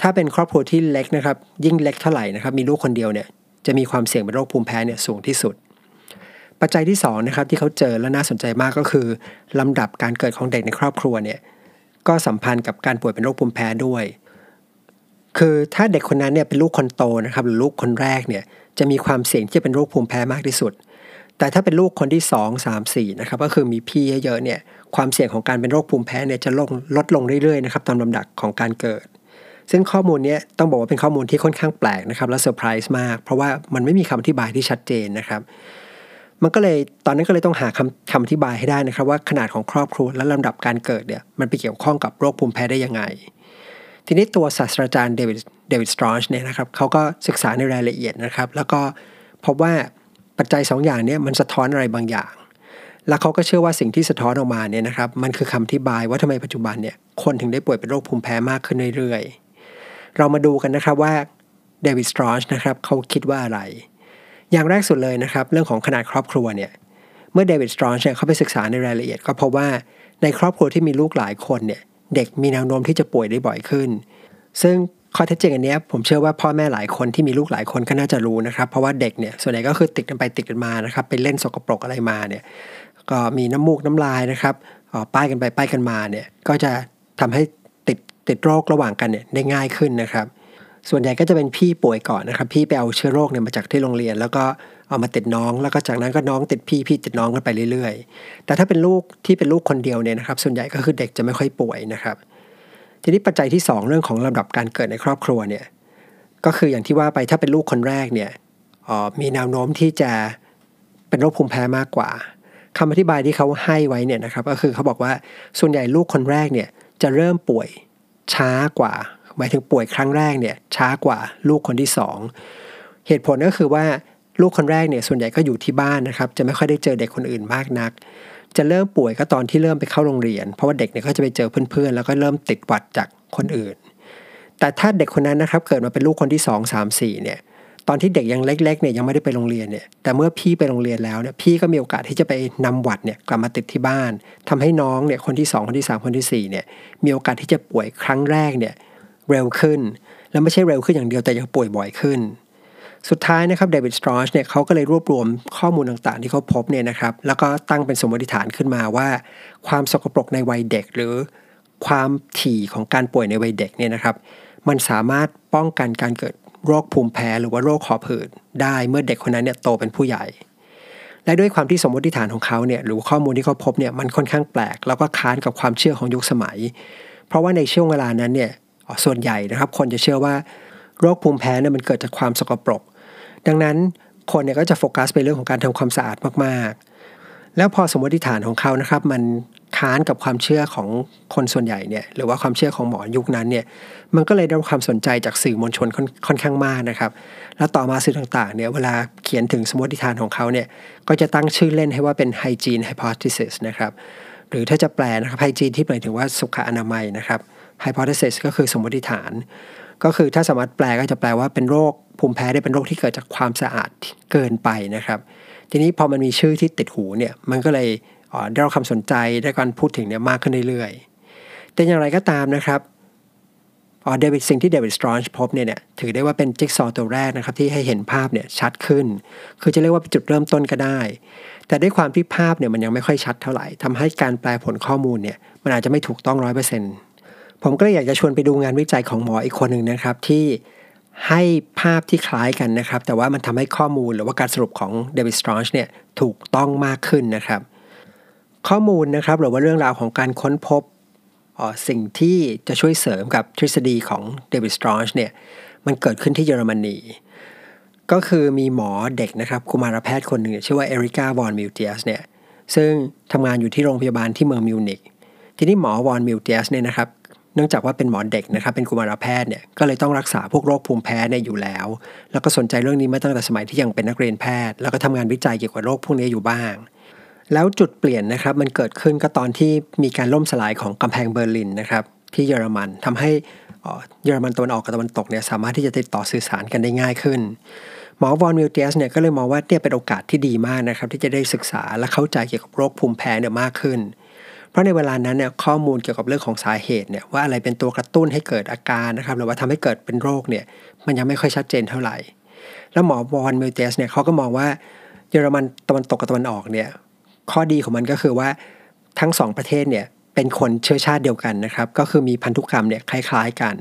Speaker 1: ถ้าเป็นครอบครัวที่เล็กนะครับ ยิ่งเล็กเท่าไหร่นะครับ มีลูกคนเดียวเนี่ยจะมีความเสี่ยงเป็นโรคภูมิแพ้เนี่ยสูงที่สุด ปัจจัยที่2นะครับที่เขาเจอและน่าสนใจมากก็คือลำดับการเกิดของเด็กในครอบครัวเนี่ยก็สัมพันธ์กับการป่วยเป็นโรคภูมิแพ้ด้วย คือถ้าเด็กคนนั้นเนี่ยเป็นลูกคนโตนะครับหรือลูกคนแรกเนี่ยจะมีความเสี่ยงที่จะเป็นโรคภูมิแพ้มากที่สุด แต่ถ้าเป็นลูกคนที่ 2 3 4นะครับก็คือมีพี่เยอะๆเนี่ยความเสี่ยงของการเป็นโรคภูมิแพ้เนี่ยจะลดลดลงเรื่อยๆนะครับตามลำดับของการเกิด ซึ่งข้อมูลนี้ต้องบอกว่าเป็นข้อมูลที่ค่อนข้างแปลกนะครับ และเซอร์ไพรส์มาก เพราะว่ามันไม่มีคำอธิบายที่ชัดเจนนะครับ มันก็เลยตอนนั้นก็เลยต้องหาคำคำอธิบายให้ได้นะครับ ว่าขนาดของครอบครัวและลำดับการเกิดเนี่ยมันไปเกี่ยวข้องกับโรคภูมิแพ้ได้ยังไง ทีนี้ตัวศาสตราจารย์เดวิดเดวิดสตรอนช์เนี่ยนะครับเขาก็ศึกษาในรายละเอียดนะครับ แล้วก็พบว่าปัจจัย2 อย่างนี้มันสะท้อนอะไรบางอย่าง แล้วเขาก็เชื่อว่าสิ่งที่สะท้อนออกมาเนี่ยนะครับ มันคือคำอธิบายว่าทำไมปัจจุบันเนี่ยคนถึงได้ป่วยเป็นโรคภูมิแพ้มากขึ้นเรื่อยๆ เรามาดูกันนะครับว่าเดวิดสตรอช์นะครับเขาคิดว่าอะไร อย่างแรกสุดเลยนะครับ เรื่องของขนาดครอบครัวเนี่ยเมื่อเดวิดสตรองเนี่ยเขาไปศึกษาในรายละเอียด ก็พบว่าในครอบครัวที่มีลูกหลายคนเนี่ยเด็กมีแนวโน้มที่จะป่วยได้บ่อยขึ้น ซึ่งข้อเท็จจริงอันนี้ผมเชื่อว่าพ่อแม่หลายคนที่มีลูกหลายคนก็น่าจะรู้นะครับ เพราะว่าเด็กเนี่ยส่วนใหญ่ก็คือติดกันไปติดกันมานะครับไปเล่นสกปรกอะไรมาเนี่ยก็มีน้ำมูกน้ำลายนะครับป้ายกันไปป้ายกันมาเนี่ยก็จะทำให้ ติดโรคระหว่างกันเนี่ยได้ง่ายขึ้นนะครับ ส่วนใหญ่ก็จะเป็นพี่ป่วยก่อนนะครับ พี่ไปเอาเชื้อโรคเนี่ยมาจากที่โรงเรียน แล้วก็เอามาติดน้อง แล้วก็จากนั้นก็น้องติดพี่พี่ติดน้องกันไปเรื่อย ๆ แต่ถ้าเป็นลูกที่เป็นลูกคนเดียวเนี่ยนะครับ ส่วนใหญ่ก็คือเด็กจะไม่ค่อยป่วยนะครับ ทีนี้ปัจจัยที่ 2 เรื่องของลำดับการเกิดในครอบครัวเนี่ยก็คืออย่างที่ว่าไปถ้าเป็นลูกคนแรกเนี่ยมีแนวโน้มที่จะเป็นโรคภูมิแพ้มากกว่าคำอธิบายที่เขาให้ไว้เนี่ยนะครับ ก็คือเขาบอกว่าส่วนใหญ่ลูกคนแรกเนี่ยจะเริ่มป่วย ช้ากว่า หมายถึงป่วยครั้งแรกเนี่ยช้ากว่าลูกคนที่ 2 เหตุผลก็คือว่าลูกคนแรกเนี่ยส่วนใหญ่ก็อยู่ที่บ้านนะครับ จะไม่ค่อยได้เจอเด็กคนอื่นมากนัก จะเริ่มป่วยก็ตอนที่เริ่มไปเข้าโรงเรียน เพราะว่าเด็กเนี่ยก็จะไปเจอเพื่อนๆ แล้วก็เริ่มติดหวัดจากคนอื่น แต่ถ้าเด็กคนนั้นนะครับเกิดมาเป็นลูกคนที่ 2 3 4เนี่ย ตอนที่เด็กยังเล็กๆเนี่ยยังไม่ได้ไปโรงเรียนเนี่ยแต่เมื่อพี่ไปโรงเรียนแล้วเนี่ยพี่ก็มีโอกาสที่จะไปนำหวัดเนี่ยกลับมาติดที่บ้านทำให้น้องเนี่ยคนที่ 2 คนที่ 3 คนที่4เนี่ยมีโอกาสที่จะป่วยครั้งแรกเนี่ยเร็วขึ้น แล้วไม่ใช่เร็วขึ้นอย่างเดียวแต่ยังป่วยบ่อยขึ้น สุดท้ายนะครับเดวิดสตรอชเนี่ยเขาก็เลยรวบรวมข้อมูลต่างๆ ที่เขาพบเนี่ยนะครับแล้วก็ตั้งเป็นสมมติฐานขึ้นมาว่า ความสกปรกในวัยเด็กหรือความถี่ของการป่วยในวัยเด็กเนี่ยนะครับมันสามารถป้องกันการเกิด โรคภูมิแพ้หรือว่าโรคหอบหืดได้เมื่อเด็กคนนั้นเนี่ยโตเป็นผู้ใหญ่ และด้วยความที่สมมติฐานของเขาเนี่ยหรือข้อมูลที่เขาพบเนี่ยมันค่อนข้างแปลก แล้วก็ค้านกับความเชื่อของยุคสมัย เพราะว่าในช่วงเวลานั้นเนี่ยส่วนใหญ่นะครับ คนจะเชื่อว่าโรคภูมิแพ้เนี่ยมันเกิดจากความสกปรก ดังนั้นคนเนี่ยก็จะโฟกัสไปเรื่องของการทำความสะอาดมากๆ แล้วพอสมมติฐานของเขานะครับ มัน ค้านกับความเชื่อของคนส่วนใหญ่เนี่ยหรือว่าความเชื่อของหมอยุคนั้นเนี่ยมันก็เลยได้รับความสนใจจากสื่อมวลชนค่อนข้างมากนะครับ แล้วต่อมาสื่อต่างๆเนี่ยเวลาเขียนถึงสมมติฐานของเขาเนี่ยก็จะตั้งชื่อเล่นให้ว่าเป็น hygiene hypothesis นะครับหรือถ้าจะแปลนะครับ hygiene ที่หมายถึงว่าสุขอนามัยนะครับ hypothesis ก็คือสมมติฐาน ก็คือถ้าสามารถแปลก็จะแปลว่าเป็นโรคภูมิแพ้ได้เป็นโรคที่เกิดจากความสะอาดเกินไปนะครับ ทีนี้พอมันมีชื่อที่ติดหูเนี่ยมันก็เลย ได้รับความสนใจได้การพูดถึงเนี่ยมากขึ้นเรื่อยๆ แต่อย่างไรก็ตามนะครับเดวิดสิ่งที่เดวิดสตรอนช์พบเนี่ยเนี่ยถือได้ว่าเป็นจิ๊กซอตัวแรกนะครับที่ให้เห็นภาพเนี่ยชัดขึ้น คือจะเรียกว่าเป็นจุดเริ่มต้นก็ได้ แต่ด้วยความที่ภาพเนี่ยมันยังไม่ค่อยชัดเท่าไหร่ทำให้การแปลผลข้อมูลเนี่ยมันอาจจะไม่ถูกต้องร้อยเปอร์เซ็นต์ผมก็เลยอยากจะชวนไปดูงานวิจัยของหมออีกคนหนึ่งนะครับที่ให้ภาพที่คล้ายกันนะครับ แต่ว่ามันทำให้ข้อมูลหรือว่าการสรุปของเดวิดสตรอนช์เนี่ยถูกต้องมากขึ้นนะครับ ข้อมูลนะครับหรือว่าเรื่องราวของการค้นพบสิ่งที่จะช่วยเสริมกับทฤษฎีของเดวิดสตรอนช์เนี่ยมันเกิดขึ้นที่เยอรมนี ก็คือมีหมอเด็กนะครับกุมารแพทย์คนหนึ่งชื่อว่าเอริกาวอนมิลเทียสเนี่ยซึ่งทำงานอยู่ที่โรงพยาบาลที่เมืองมิวนิกทีนี้หมอวอนมิลเทียสเนี่ยนะครับเนื่องจากว่าเป็นหมอเด็กนะครับเป็นกุมารแพทย์เนี่ยก็เลยต้องรักษาพวกโรคภูมิแพ้เนี่ยอยู่แล้ว แล้วก็สนใจเรื่องนี้มาตั้งแต่สมัยที่ยังเป็นนักเรียนแพทย์ แล้วก็ทำงานวิจัยเกี่ยวกับโรคพวกนี้อยู่บ้าง แล้วจุดเปลี่ยนนะครับมันเกิดขึ้นก็ตอนที่มีการล่มสลายของกำแพงเบอร์ลินนะครับที่เยอรมันทำให้เยอรมันตะวันออกกับตะวันตกเนี่ยสามารถที่จะติดต่อสื่อสารกันได้ง่ายขึ้นหมอวอนมิวเทียสเนี่ยก็เลยมองว่าเนี่ยเป็นโอกาสที่ดีมากนะครับที่จะได้ศึกษาและเข้าใจเกี่ยวกับโรคภูมิแพ้เนี่ยมากขึ้น เพราะในเวลานั้นเนี่ยข้อมูลเกี่ยวกับเรื่องของสาเหตุเนี่ยว่าอะไรเป็นตัวกระตุ้นให้เกิดอาการนะครับหรือว่าทำให้เกิดเป็นโรคเนี่ยมันยังไม่ค่อยชัดเจนเท่าไหร่ แล้วหมอวอนมิวเทียสเนี่ยเขาก็มองว่าเยอรมันตะวันตกกับตะวันออกเนี่ย ข้อดีของมันก็คือว่าทั้งสองประเทศเนี่ยเป็นคนเชื้อชาติเดียวกันนะครับ ก็คือมีพันธุกรรมเนี่ยคล้าย ๆกัน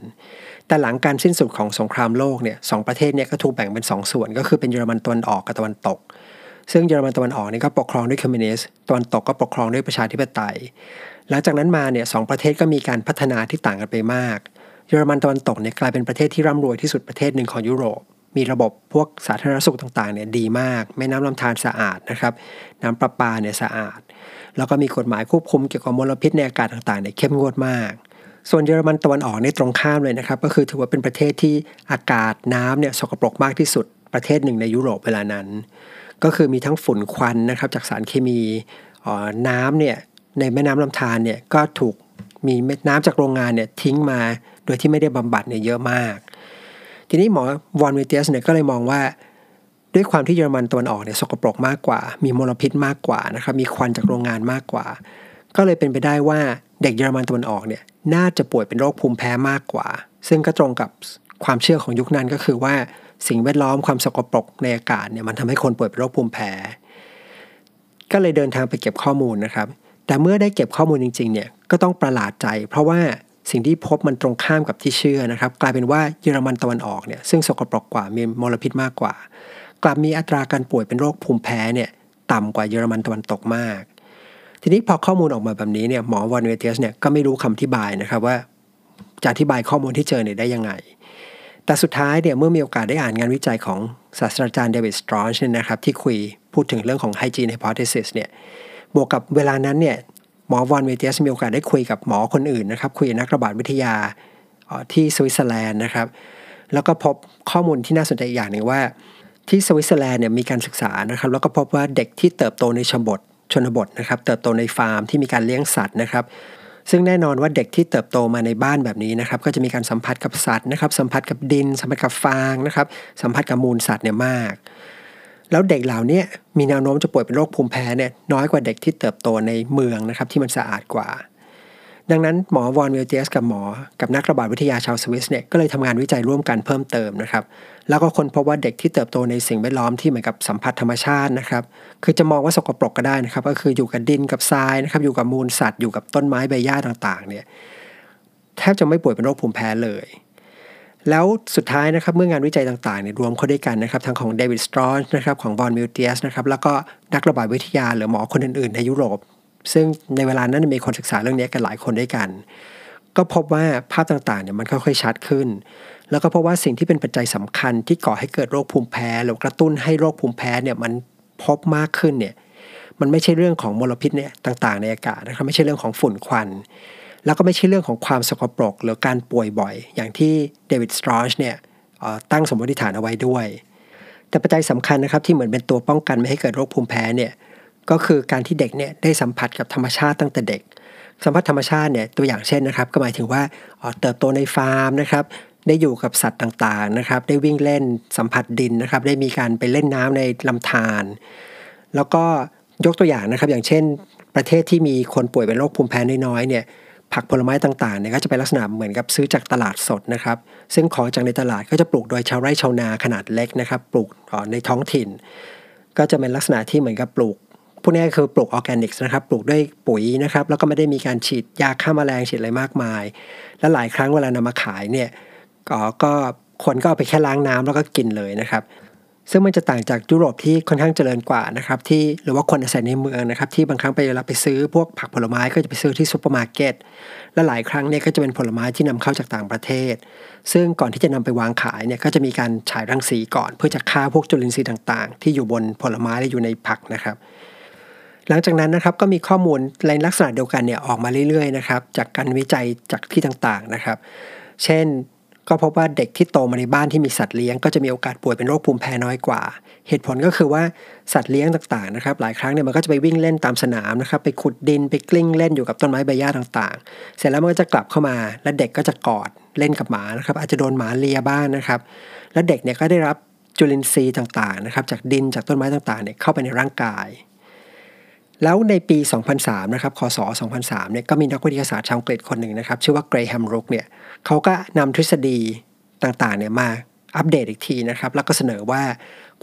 Speaker 1: แต่หลังการสิ้นสุดของสงครามโลกเนี่ยสองประเทศเนี่ยก็ถูกแบ่งเป็น2ส่วน ก็คือเป็นเยอรมันตะวันออกกับตะวันตก ซึ่งเยอรมันตะวันออกนี่ก็ปกครองด้วยคอมมิวนิสต์ตะวันตกก็ปกครองด้วยประชาธิปไตย หลังจากนั้นมาเนี่ยสองประเทศก็มีการพัฒนาที่ต่างกันไปมาก เยอรมันตะวันตกเนี่ยกลายเป็นประเทศที่ร่ำรวยที่สุดประเทศหนึ่งของยุโรป มีระบบพวกสาธารณสุขต่างๆเนี่ยดีมาก แม่น้ำลำธารสะอาดนะครับ น้ำประปาเนี่ยสะอาด แล้วก็มีกฎหมายควบคุมเกี่ยวกับมลพิษในอากาศต่างๆเนี่ยเข้มงวดมาก ส่วนเยอรมันตะวันออกนี่ตรงข้ามเลยนะครับ ก็คือถือว่าเป็นประเทศที่อากาศน้ำเนี่ยสกปรกมากที่สุดประเทศหนึ่งในยุโรปเวลานั้น ก็คือมีทั้งฝุ่นควันนะครับจากสารเคมีน้ำเนี่ยในแม่น้ำลำธารเนี่ยก็ถูกมีน้ำจากโรงงานเนี่ยทิ้งมาโดยที่ไม่ได้บำบัดเนี่ยเยอะมาก ทีนี้หมอวอนวิเตียสเนี่ยก็เลยมองว่า ด้วยความที่เยอรมันตะวันออกเนี่ยสกปรกมากกว่า มีมลพิษมากกว่านะครับมีควันจากโรงงานมากกว่า ก็เลยเป็นไปได้ว่าเด็กเยอรมันตะวันออกเนี่ยน่าจะป่วยเป็นโรคภูมิแพ้มากกว่า ซึ่งก็ตรงกับความเชื่อของยุคนั้นก็คือว่าสิ่งแวดล้อมความสกปรกในอากาศเนี่ยมันทำให้คนป่วยเป็นโรคภูมิแพ้ ก็เลยเดินทางไปเก็บข้อมูลนะครับ แต่เมื่อได้เก็บข้อมูลจริงๆเนี่ยก็ต้องประหลาดใจ เพราะว่า สิ่งที่พบมันตรงข้ามกับที่เชื่อนะครับ กลายเป็นว่าเยอรมันตะวันออกเนี่ยซึ่งสกปรกกว่ามีมลพิษมากกว่า กลับมีอัตราการป่วยเป็นโรคภูมิแพ้เนี่ยต่ำกว่าเยอรมันตะวันตกมาก ทีนี้พอข้อมูลออกมาแบบนี้เนี่ยหมอวอนมิวเทียสเนี่ยก็ไม่รู้คำอธิบายนะครับว่าจะอธิบายข้อมูลที่เจอเนี่ยได้ยังไง แต่สุดท้ายเนี่ยเมื่อมีโอกาสได้อ่านงานวิจัยของศาสตราจารย์เดวิดสตรอนช์เนี่ยนะครับที่คุยพูดถึงเรื่องของ hygiene hypothesis เนี่ยบวกกับเวลานั้นเนี่ย หมอวอนมิวเทียสมีโอกาสได้คุยกับหมอคนอื่นนะครับ คุยนักระบาดวิทยาที่สวิตเซอร์แลนด์นะครับ แล้วก็พบข้อมูลที่น่าสนใจอย่างหนึ่งว่า ที่สวิตเซอร์แลนด์เนี่ยมีการศึกษานะครับ แล้วก็พบว่าเด็กที่เติบโตในชนบทชนบทนะครับ เติบโตในฟาร์มที่มีการเลี้ยงสัตว์นะครับ ซึ่งแน่นอนว่าเด็กที่เติบโตมาในบ้านแบบนี้นะครับ ก็จะมีการสัมผัสกับสัตว์นะครับ สัมผัสกับดิน สัมผัสกับฟางนะครับ สัมผัสกับมูลสัตว์เนี่ยมาก แล้วเด็กเหล่านี้มีแนวโน้มจะป่วยเป็นโรคภูมิแพ้เนี่ยน้อยกว่าเด็กที่เติบโตในเมืองนะครับที่มันสะอาดกว่า ดังนั้นหมอวอนมิวเทียสกับหมอ กับนักระบาดวิทยาชาวสวิสเนี่ยก็เลยทำงานวิจัยร่วมกันเพิ่มเติมนะครับแล้วก็ค้นพบว่าเด็กที่เติบโตในสิ่งแวดล้อมที่เหมือนกับสัมผัสธรรมชาตินะครับคือจะมองว่าสกปรกก็ได้นะครับก็คืออยู่กับดินกับทรายนะครับอยู่กับมูลสัตว์อยู่กับต้นไม้ใบหญ้าต่างๆเนี่ยแทบจะไม่ป่วยเป็นโรคภูมิแพ้เลย แล้วสุดท้ายนะครับเมื่องานวิจัยต่างๆเนี่ยรวมเข้าด้วยกันนะครับทั้งของเดวิดสตรอนนะครับของวอนมิวเทียสนะครับแล้วก็นักระบาดวิทยาหรือหมอคนอื่นๆ ในยุโรป ซึ่งในเวลานั้นมีคนศึกษาเรื่องนี้กันหลายคนด้วยกัน ก็พบว่าภาพต่างๆเนี่ยมันค่อยๆชัดขึ้น แล้วก็พราะว่าสิ่งที่เป็นปัจจัยสำคัญที่ก่อให้เกิดโรคภูมิแพ้หรือกระตุ้นให้โรคภูมิแพ้เนี่ยมันพบมากขึ้นเนี่ยมันไม่ใช่เรื่องของมลพิษเนี่ยต่างๆ ในอากาศนะครับไม่ใช่เรื่องของฝุ่นควัน แล้วก็ไม่ใช่เรื่องของความสกปรกหรือการป่วยบ่อย อย่างที่เดวิดสตรอชเนี่ยตั้งสมมติฐานเอาไว้ด้วย แต่ปัจจัยสำคัญนะครับที่เหมือนเป็นตัวป้องกันไม่ให้เกิดโรคภูมิแพ้เนี่ยก็คือการที่เด็กเนี่ยได้สัมผัสกับธรรมชาติตั้งแต่เด็ก สัมผัสธรรมชาติเนี่ยตัวอย่างเช่นนะครับ ก็หมายถึงว่าเติบโตในฟาร์มนะครับได้อยู่กับสัตว์ต่างๆนะครับ ได้วิ่งเล่นสัมผัสดินนะครับ ได้มีการไปเล่นน้ำในลำธารแล้วก็ยกตัวอย่างนะครับ อย่างเช่น ประเทศที่มีคนป่วยเป็นโรคภูมิแพ้น้อยๆเนี่ย ผักผลไม้ต่างๆเนี่ยก็จะเป็นลักษณะเหมือนกับซื้อจากตลาดสดนะครับ ซึ่งของจากในตลาดก็จะปลูกโดยชาวไร่ชาวนาขนาดเล็กนะครับ ปลูกในท้องถิ่น ก็จะเป็นลักษณะที่เหมือนกับปลูกพวกนี้คือปลูกออร์แกนิกนะครับ ปลูกด้วยปุ๋ยนะครับ แล้วก็ไม่ได้มีการฉีดยาฆ่ามาแมลงฉีดอะไรมากมาย และหลายครั้งเวลานำมาขายเนี่ยก็ก็คนก็เอาไปแค่ล้างน้ำแล้วก็กินเลยนะครับ ซึ่งมันจะต่างจากยุโรปที่ค่อนข้างเจริญกว่านะครับที่หรือว่าคนอาศัยในเมืองนะครับที่บางครั้งไปเวลาไปซื้อพวกผักผลไม้ก็จะไปซื้อที่ซูเปอร์มาร์เก็ตและหลายครั้งเนี่ยก็จะเป็นผลไม้ที่นำเข้าจากต่างประเทศ ซึ่งก่อนที่จะนำไปวางขายเนี่ยก็จะมีการฉายรังสีก่อน เพื่อจะฆ่าพวกจุลินทรีย์ต่างๆ ที่อยู่บนผลไม้และอยู่ในผักนะครับหลังจากนั้นนะครับก็มีข้อมูลในลักษณะเดียวกันเนี่ยออกมาเรื่อยๆนะครับจากการวิจัยจากที่ต่างๆนะครับ เช่น ก็พบว่าเด็กที่โตมาในบ้านที่มีสัตว์เลี้ยงก็จะมีโอกาสป่วยเป็นโรคภูมิแพ้น้อยกว่า เหตุผลก็คือว่าสัตว์เลี้ยงต่างๆนะครับหลายครั้งเนี่ยมันก็จะไปวิ่งเล่นตามสนามนะครับไปขุดดินไปกลิ้งเล่นอยู่กับต้นไม้ใบหญ้าต่างๆ เสร็จแล้วมันก็จะกลับเข้ามา และเด็กก็จะกอดเล่นกับหมานะครับอาจจะโดนหมาเลียบ้างนะครับ และเด็กเนี่ยก็ได้รับจุลินทรีย์ต่างๆนะครับจากดินจากต้นไม้ต่างๆเนี่ยเข้าไปในร่างกาย แล้วในปี 2003 นะครับ คศ 2003 เนี่ยก็มีนักวิทยาศาสตร์ชาวอังกฤษคนหนึ่งนะครับ ชื่อว่าเกรแฮมรุกเนี่ยเขาก็นำทฤษฎีต่างๆเนี่ยมาอัปเดตอีกทีนะครับ แล้วก็เสนอว่า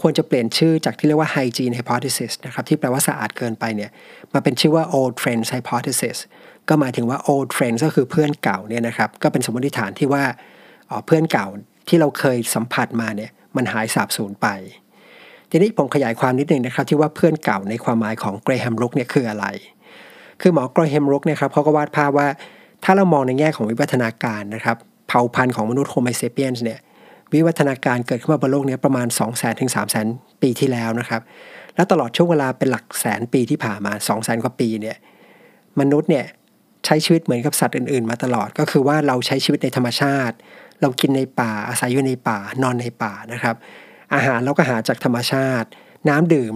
Speaker 1: ควรจะเปลี่ยนชื่อจากที่เรียกว่า hygiene hypothesis นะครับ ที่แปลว่าสะอาดเกินไปเนี่ยมาเป็นชื่อว่า old friends hypothesis ก็หมายถึงว่า old friends ก็คือเพื่อนเก่าเนี่ยนะครับก็เป็นสมมติฐานที่ว่าเพื่อนเก่าที่เราเคยสัมผัสมาเนี่ยมันหายสาบสูญไป ทีนี้ผมขยายความนิดนึงนะครับที่ว่าเพื่อนเก่าในความหมายของเกรแฮมรุกเนี่ยคืออะไร คือหมอเกรแฮมรุกเนี่ยครับเขาก็วาดภาพว่าถ้าเรามองในแง่ของวิวัฒนาการนะครับเผ่าพันธุ์ของมนุษย์โฮโมเซเปียนส์เนี่ยวิวัฒนาการเกิดขึ้นมาบนโลกนี้ประมาณ 2 0 0 0 0 0ถึง3 0 0 0 0 0 ปีที่แล้วนะครับ และตลอดช่วงเวลาเป็นหลักแสนปีที่ผ่านมา2 0 0 0 0 0 กว่าปีเนี่ยมนุษย์เนี่ยใช้ชีวิตเหมือนกับสัตว์อื่นๆ มาตลอดก็คือว่าเราใช้ชีวิตในธรรมชาติ เรากินในป่าอาศัยอยู่ในป่านอนในป่านะครับ อาหารเราก็หาจากธรรมชาติ น้ำดื่ม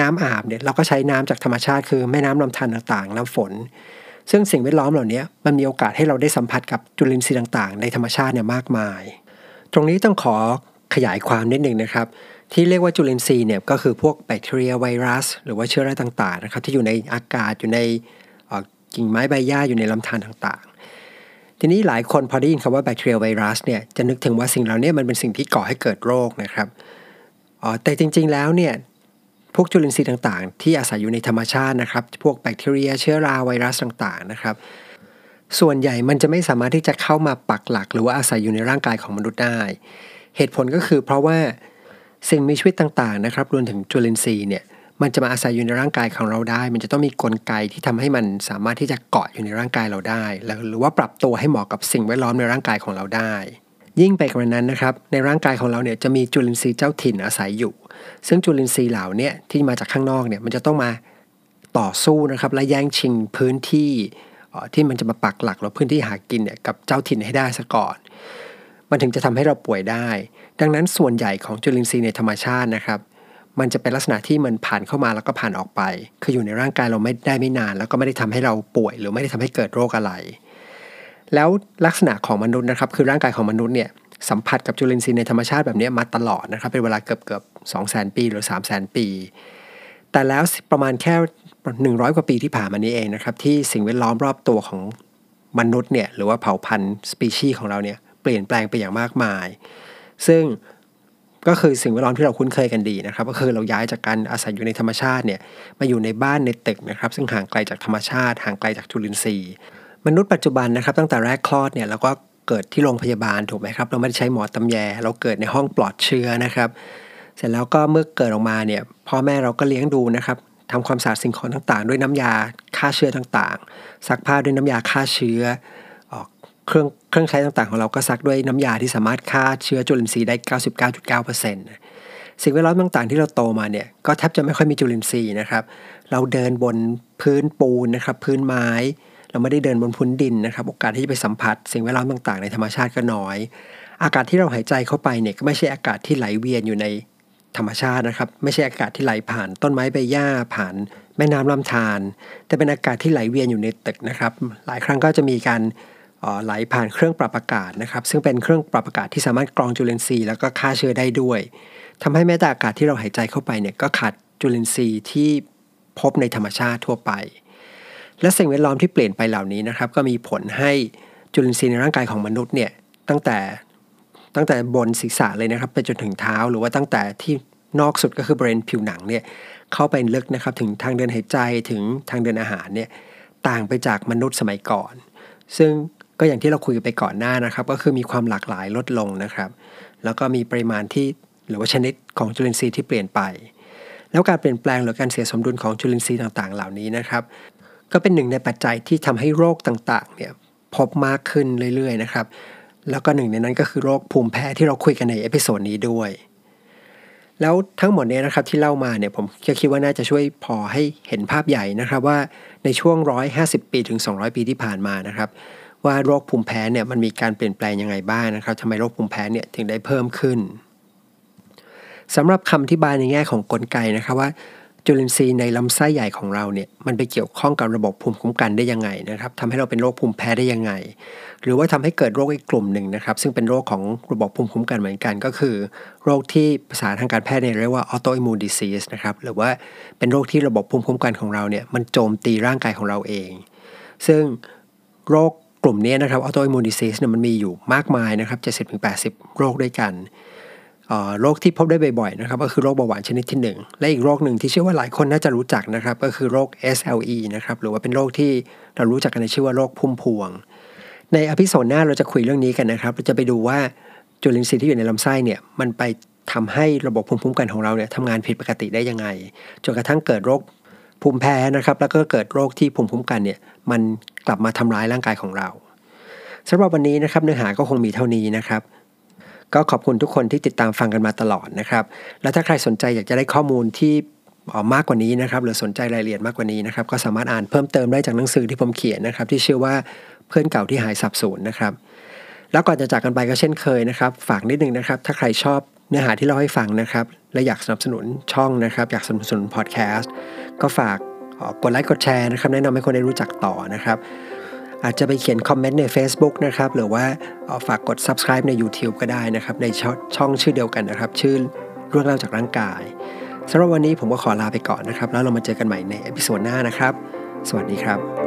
Speaker 1: น้ำอาบเนี่ยเราก็ใช้น้ำจากธรรมชาติ คือแม่น้ำลำธารต่างๆ น้ำฝน ซึ่งสิ่งแวดล้อมเหล่านี้มันมีโอกาสให้เราได้สัมผัสกับจุลินทรีย์ต่างๆ ในธรรมชาติเนี่ยมากมาย ตรงนี้ต้องขอขยายความนิดหนึ่งนะครับ ที่เรียกว่าจุลินทรีย์เนี่ยก็คือพวกแบคทีเรียไวรัส หรือว่าเชื้อราต่างๆนะครับที่อยู่ในอากาศอยู่ในกิ่งไม้ใบหญ้าอยู่ในลำธารต่าง ทีนี้หลายคนพอได้ยินคำว่าแบคทีเรียไวรัสเนี่ยจะนึกถึงว่าสิ่งเหล่านี้มันเป็นสิ่งที่ก่อให้เกิดโรคนะครับอ๋อแต่จริง ๆ แล้วเนี่ยพวกจุลินทรีย์ต่างๆ ที่อาศัยอยู่ในธรรมชาตินะครับ พวกแบคทีเรียเชื้อราไวรัสต่างๆนะครับ ส่วนใหญ่มันจะไม่สามารถที่จะเข้ามาปักหลัก หรือว่าอาศัยอยู่ในร่างกายของมนุษย์ได้ เหตุผลก็คือเพราะว่าสิ่งมีชีวิตต่างๆนะครับรวมถึงจุลินทรีย์เนี่ย มันจะมาอาศัยอยู่ในร่างกายของเราได้ มันจะต้องมีกลไกที่ทำให้มันสามารถที่จะเกาะอยู่ในร่างกายเราได้ หรือว่าปรับตัวให้เหมาะกับสิ่งแวดล้อมในร่างกายของเราได้ ยิ่งไปกว่านั้นนะครับ ในร่างกายของเราเนี่ยจะมีจุลินทรีย์เจ้าถิ่นอาศัยอยู่ ซึ่งจุลินทรีย์เหล่านี้ที่มาจากข้างนอกเนี่ยมันจะต้องมาต่อสู้นะครับและแย่งชิงพื้นที่ที่มันจะมาปักหลักหรือพื้นที่หากินเนี่ยกับเจ้าถิ่นให้ได้ซะก่อน มันถึงจะทำให้เราป่วยได้ ดังนั้นส่วนใหญ่ของจุลินทรีย์ในธรรมชาตินะครับ มันจะเป็นลักษณะที่มันผ่านเข้ามาแล้วก็ผ่านออกไป คืออยู่ในร่างกายเราไม่ได้ไม่นาน แล้วก็ไม่ได้ทำให้เราป่วย หรือไม่ได้ทำให้เกิดโรคอะไร แล้วลักษณะของมนุษย์นะครับ คือร่างกายของมนุษย์เนี่ยสัมผัสกับจุลินทรีย์ในธรรมชาติแบบนี้มาตลอดนะครับ เป็นเวลาเกือบเกือบสองแสนปีหรือ3 0 0แสนปี แต่แล้วประมาณแค่ 100 กว่าปีที่ผ่านมานี้เองนะครับ ที่สิ่งแวดล้อมรอบตัวของมนุษย์เนี่ยหรือว่าเผ่าพันธุ์สปีชีส์ของเราเนี่ยเปลี่ยนแปลงไปอย่างมากมาย ซึ่ง ก็คือสิ่งแวดล้อมที่เราคุ้นเคยกันดีนะครับ ก็คือเราย้ายจากการอาศัยอยู่ในธรรมชาติเนี่ยมาอยู่ในบ้านในตึกนะครับ ซึ่งห่างไกลจากธรรมชาติห่างไกลจากจุลินทรีย์ มนุษย์ปัจจุบันนะครับ ตั้งแต่แรกคลอดเนี่ยเราก็เกิดที่โรงพยาบาลถูกไหมครับ เราไม่ได้ใช้หมอตำแย เราเกิดในห้องปลอดเชื้อนะครับ เสร็จแล้วก็เมื่อเกิดออกมาเนี่ยพ่อแม่เราก็เลี้ยงดูนะครับทำความสะอาดสิ่งของต่างๆ ด้วยน้ำยาฆ่าเชื้อต่างๆ ซักผ้าด้วยน้ำยาฆ่าเชื้อ เครื่องเครื่องใช้ต่างๆ ของเราก็ซักด้วยน้ำยาที่สามารถฆ่าเชื้อจุลินทรีย์ได้ 99.9%สิ่งแวดล้อมต่างๆ ที่เราโตมาเนี่ยก็แทบจะไม่ค่อยมีจุลินทรีย์นะครับ เราเดินบนพื้นปูนนะครับพื้นไม้ เราไม่ได้เดินบนพื้นดินนะครับ โอกาสที่จะไปสัมผัส สิ่งแวดล้อมต่างๆ ในธรรมชาติก็น้อย อากาศที่เราหายใจเข้าไปเนี่ยก็ไม่ใช่อากาศที่ไหลเวียนอยู่ในธรรมชาตินะครับ ไม่ใช่อากาศที่ไหลผ่านต้นไม้ใบหญ้าผ่านแม่น้ำลำธารแต่เป็นอากาศที่ไหลเวียนอยู่ในตึกนะครับ หลายครั้งก็จะมีการ ไหลผ่านเครื่องปรับอากาศนะครับ ซึ่งเป็นเครื่องปรับอากาศที่สามารถกรองจุลินทรีย์แล้วก็ฆ่าเชื้อได้ด้วยทำให้แม้แต่อากาศที่เราหายใจเข้าไปเนี่ยก็ขาดจุลินทรีย์ที่พบในธรรมชาติทั่วไป และสิ่งแวดล้อมที่เปลี่ยนไปเหล่านี้นะครับ ก็มีผลให้จุลินทรีย์ในร่างกายของมนุษย์เนี่ยตั้งแต่ตั้งแต่บนศีรษะเลยนะครับไปจนถึงเท้า หรือว่าตั้งแต่ที่นอกสุดก็คือบริเวณผิวหนังเนี่ยเข้าไปลึกนะครับถึงทางเดินหายใจถึงทางเดินอาหารเนี่ยต่างไปจากมนุษย์สมัยก่อน ซึ่ง ก็อย่างที่เราคุยไปก่อนหน้านะครับ ก็คือมีความหลากหลายลดลงนะครับ แล้วก็มีปริมาณที่หรือว่าชนิดของจุลินทรีย์ที่เปลี่ยนไป แล้วการเปลี่ยนแปลงหรือการเสียสมดุลของจุลินทรีย์ต่างๆ เหล่านี้นะครับ ก็เป็นหนึ่งในปัจจัยที่ทำให้โรคต่างๆเนี่ยพบมากขึ้นเรื่อยๆนะครับ แล้วก็หนึ่งในนั้นก็คือโรคภูมิแพ้ที่เราคุยกันใน episode นี้ด้วย แล้วทั้งหมดนี้นะครับที่เล่ามาเนี่ยผมคิดว่าน่าจะช่วยพอให้เห็นภาพใหญ่นะครับว่าในช่วง 150 ปีถึง 200 ปีที่ผ่านมานะครับ ว่าโรคภูมิแพ้เนี่ยมันมีการเปลี่ยนแปลงยังไงบ้างนะครับทำไมโรคภูมิแพ้เนี่ยถึงได้เพิ่มขึ้นสำหรับคำอธิบายในแง่ของกลไกนะครับว่าจุลินทรีย์ในลำไส้ใหญ่ของเราเนี่ยมันไปเกี่ยวข้องกับระบบภูมิคุ้มกันได้ยังไงนะครับทำให้เราเป็นโรคภูมิแพ้ได้ยังไง หรือว่าทำให้เกิดโรคอีกกลุ่มหนึ่งนะครับ ซึ่งเป็นโรคของระบบภูมิคุ้มกันเหมือนกัน ก็คือ โรคที่ภาษาทางการแพทย์เรียกว่า autoimmune disease นะครับหรือว่าเป็นโรคที่ระบบภูมิคุ้มกันของเราเนี่ยมันโจมตีร่างกายของเราเอง ซึ่งโรค กลุ่มนี้นะครับ autoimmune disease เนี่ยมันมีอยู่มากมายนะครับ70-80โรคด้วยกันโรคที่พบได้บ่อยๆนะครับก็คือโรคเบาหวานชนิดที่ 1 และอีกโรคหนึ่งที่เชื่อว่าหลายคนน่าจะรู้จักนะครับก็คือโรค SLE นะครับหรือว่าเป็นโรคที่เรารู้จักกันในชื่อว่าโรคพุ่มพวง ใน episode หน้าเราจะคุยเรื่องนี้กันนะครับเราจะไปดูว่าจุลินทรีย์ที่อยู่ในลำไส้เนี่ยมันไปทำให้ระบบภูมิคุ้มกันของเราเนี่ยทำงานผิดปกติได้ยังไงจนกระทั่งเกิดโรค ภูมิแพ้นะครับ แล้วก็เกิดโรคที่ภูมิคุ้มกันเนี่ยมันกลับมาทำร้ายร่างกายของเราสำหรับวันนี้นะครับเนื้อหาก็คงมีเท่านี้นะครับ ก็ขอบคุณทุกคนที่ติดตามฟังกันมาตลอดนะครับ แล้วถ้าใครสนใจอยากจะได้ข้อมูลที่มากกว่านี้นะครับ หรือสนใจรายละเอียดมากกว่านี้นะครับ ก็สามารถอ่านเพิ่มเติมได้จากหนังสือที่ผมเขียนนะครับ ที่ชื่อว่าเพื่อนเก่าที่หายสับสนนะครับ แล้วก่อนจะจากกันไปก็เช่นเคยนะครับ ฝากนิดนึงนะครับ ถ้าใครชอบ เนื้อหาที่เราให้ฟังนะครับ และอยากสนับสนุนช่องนะครับ อยากสนับสนุนพอดแคสต์ก็ฝากกดไลค์กดแชร์นะครับ แนะนำให้คนได้รู้จักต่อนะครับอาจจะไปเขียนคอมเมนต์ใน Facebook นะครับ หรือว่าฝากกด subscribe ใน YouTube ก็ได้นะครับ ในช่องชื่อเดียวกันนะครับ ชื่อเรื่องเล่าจากร่างกายสำหรับวันนี้ผมก็ขอลาไปก่อนนะครับ แล้วเรามาเจอกันใหม่ใน episode หน้านะครับ สวัสดีครับ